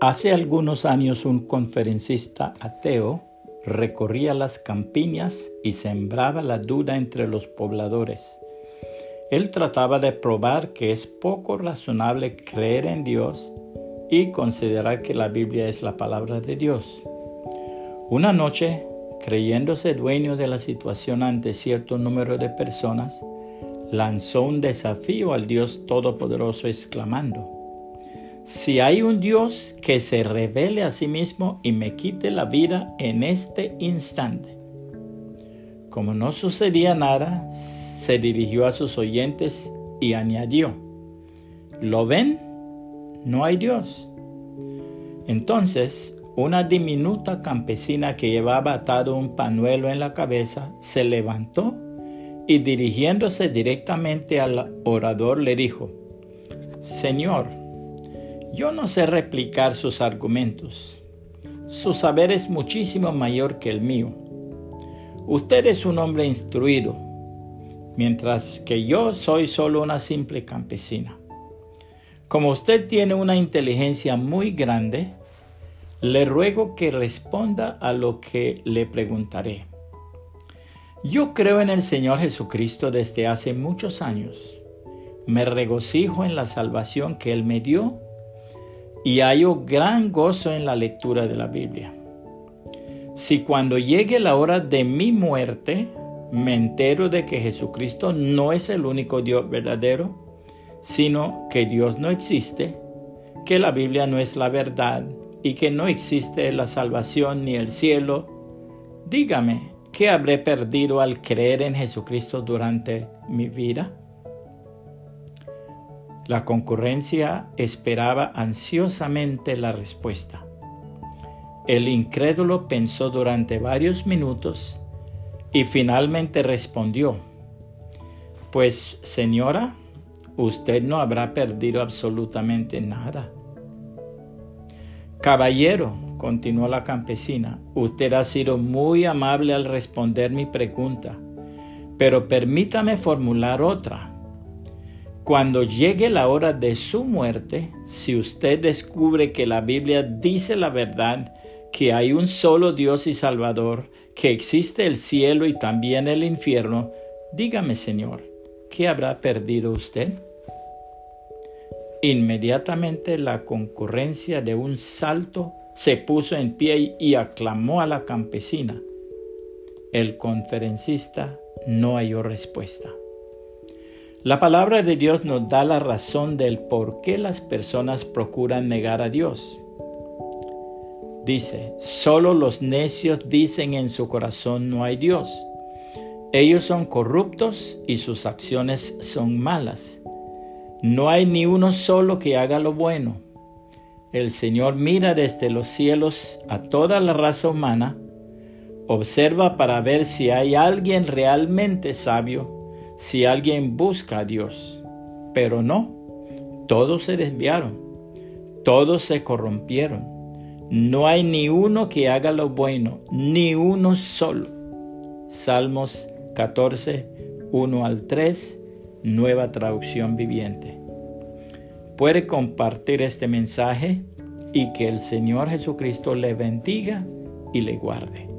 Hace algunos años un conferencista ateo recorría las campiñas y sembraba la duda entre los pobladores. Él trataba de probar que es poco razonable creer en Dios y considerar que la Biblia es la palabra de Dios. Una noche, creyéndose dueño de la situación ante cierto número de personas, lanzó un desafío al Dios Todopoderoso exclamando, si hay un Dios que se revele a sí mismo y me quite la vida en este instante. Como no sucedía nada, se dirigió a sus oyentes y añadió, ¿lo ven? No hay Dios. Entonces, una diminuta campesina que llevaba atado un panuelo en la cabeza se levantó y dirigiéndose directamente al orador le dijo, Señor, yo no sé replicar sus argumentos. Su saber es muchísimo mayor que el mío. Usted es un hombre instruido, mientras que yo soy solo una simple campesina. Como usted tiene una inteligencia muy grande, le ruego que responda a lo que le preguntaré. Yo creo en el Señor Jesucristo desde hace muchos años. Me regocijo en la salvación que Él me dio y hallo gran gozo en la lectura de la Biblia. Si cuando llegue la hora de mi muerte me entero de que Jesucristo no es el único Dios verdadero, sino que Dios no existe, que la Biblia no es la verdad y que no existe la salvación ni el cielo, dígame, ¿qué habré perdido al creer en Jesucristo durante mi vida? La concurrencia esperaba ansiosamente la respuesta. El incrédulo pensó durante varios minutos y finalmente respondió, Pues señora, usted no habrá perdido absolutamente nada. Caballero, continuó la campesina, usted ha sido muy amable al responder mi pregunta, pero permítame formular otra. Cuando llegue la hora de su muerte, si usted descubre que la Biblia dice la verdad, que hay un solo Dios y Salvador, que existe el cielo y también el infierno, dígame Señor, ¿qué habrá perdido usted? Inmediatamente la concurrencia de un salto se puso en pie y aclamó a la campesina. El conferencista no halló respuesta. La palabra de Dios nos da la razón del por qué las personas procuran negar a Dios. Dice, solo los necios dicen en su corazón no hay Dios. Ellos son corruptos y sus acciones son malas. No hay ni uno solo que haga lo bueno. El Señor mira desde los cielos a toda la raza humana, observa para ver si hay alguien realmente sabio si alguien busca a Dios. Pero no, todos se desviaron, todos se corrompieron. No hay ni uno que haga lo bueno, ni uno solo. Salmos 14, 1 al 3, nueva traducción viviente. Puede compartir este mensaje y que el Señor Jesucristo le bendiga y le guarde.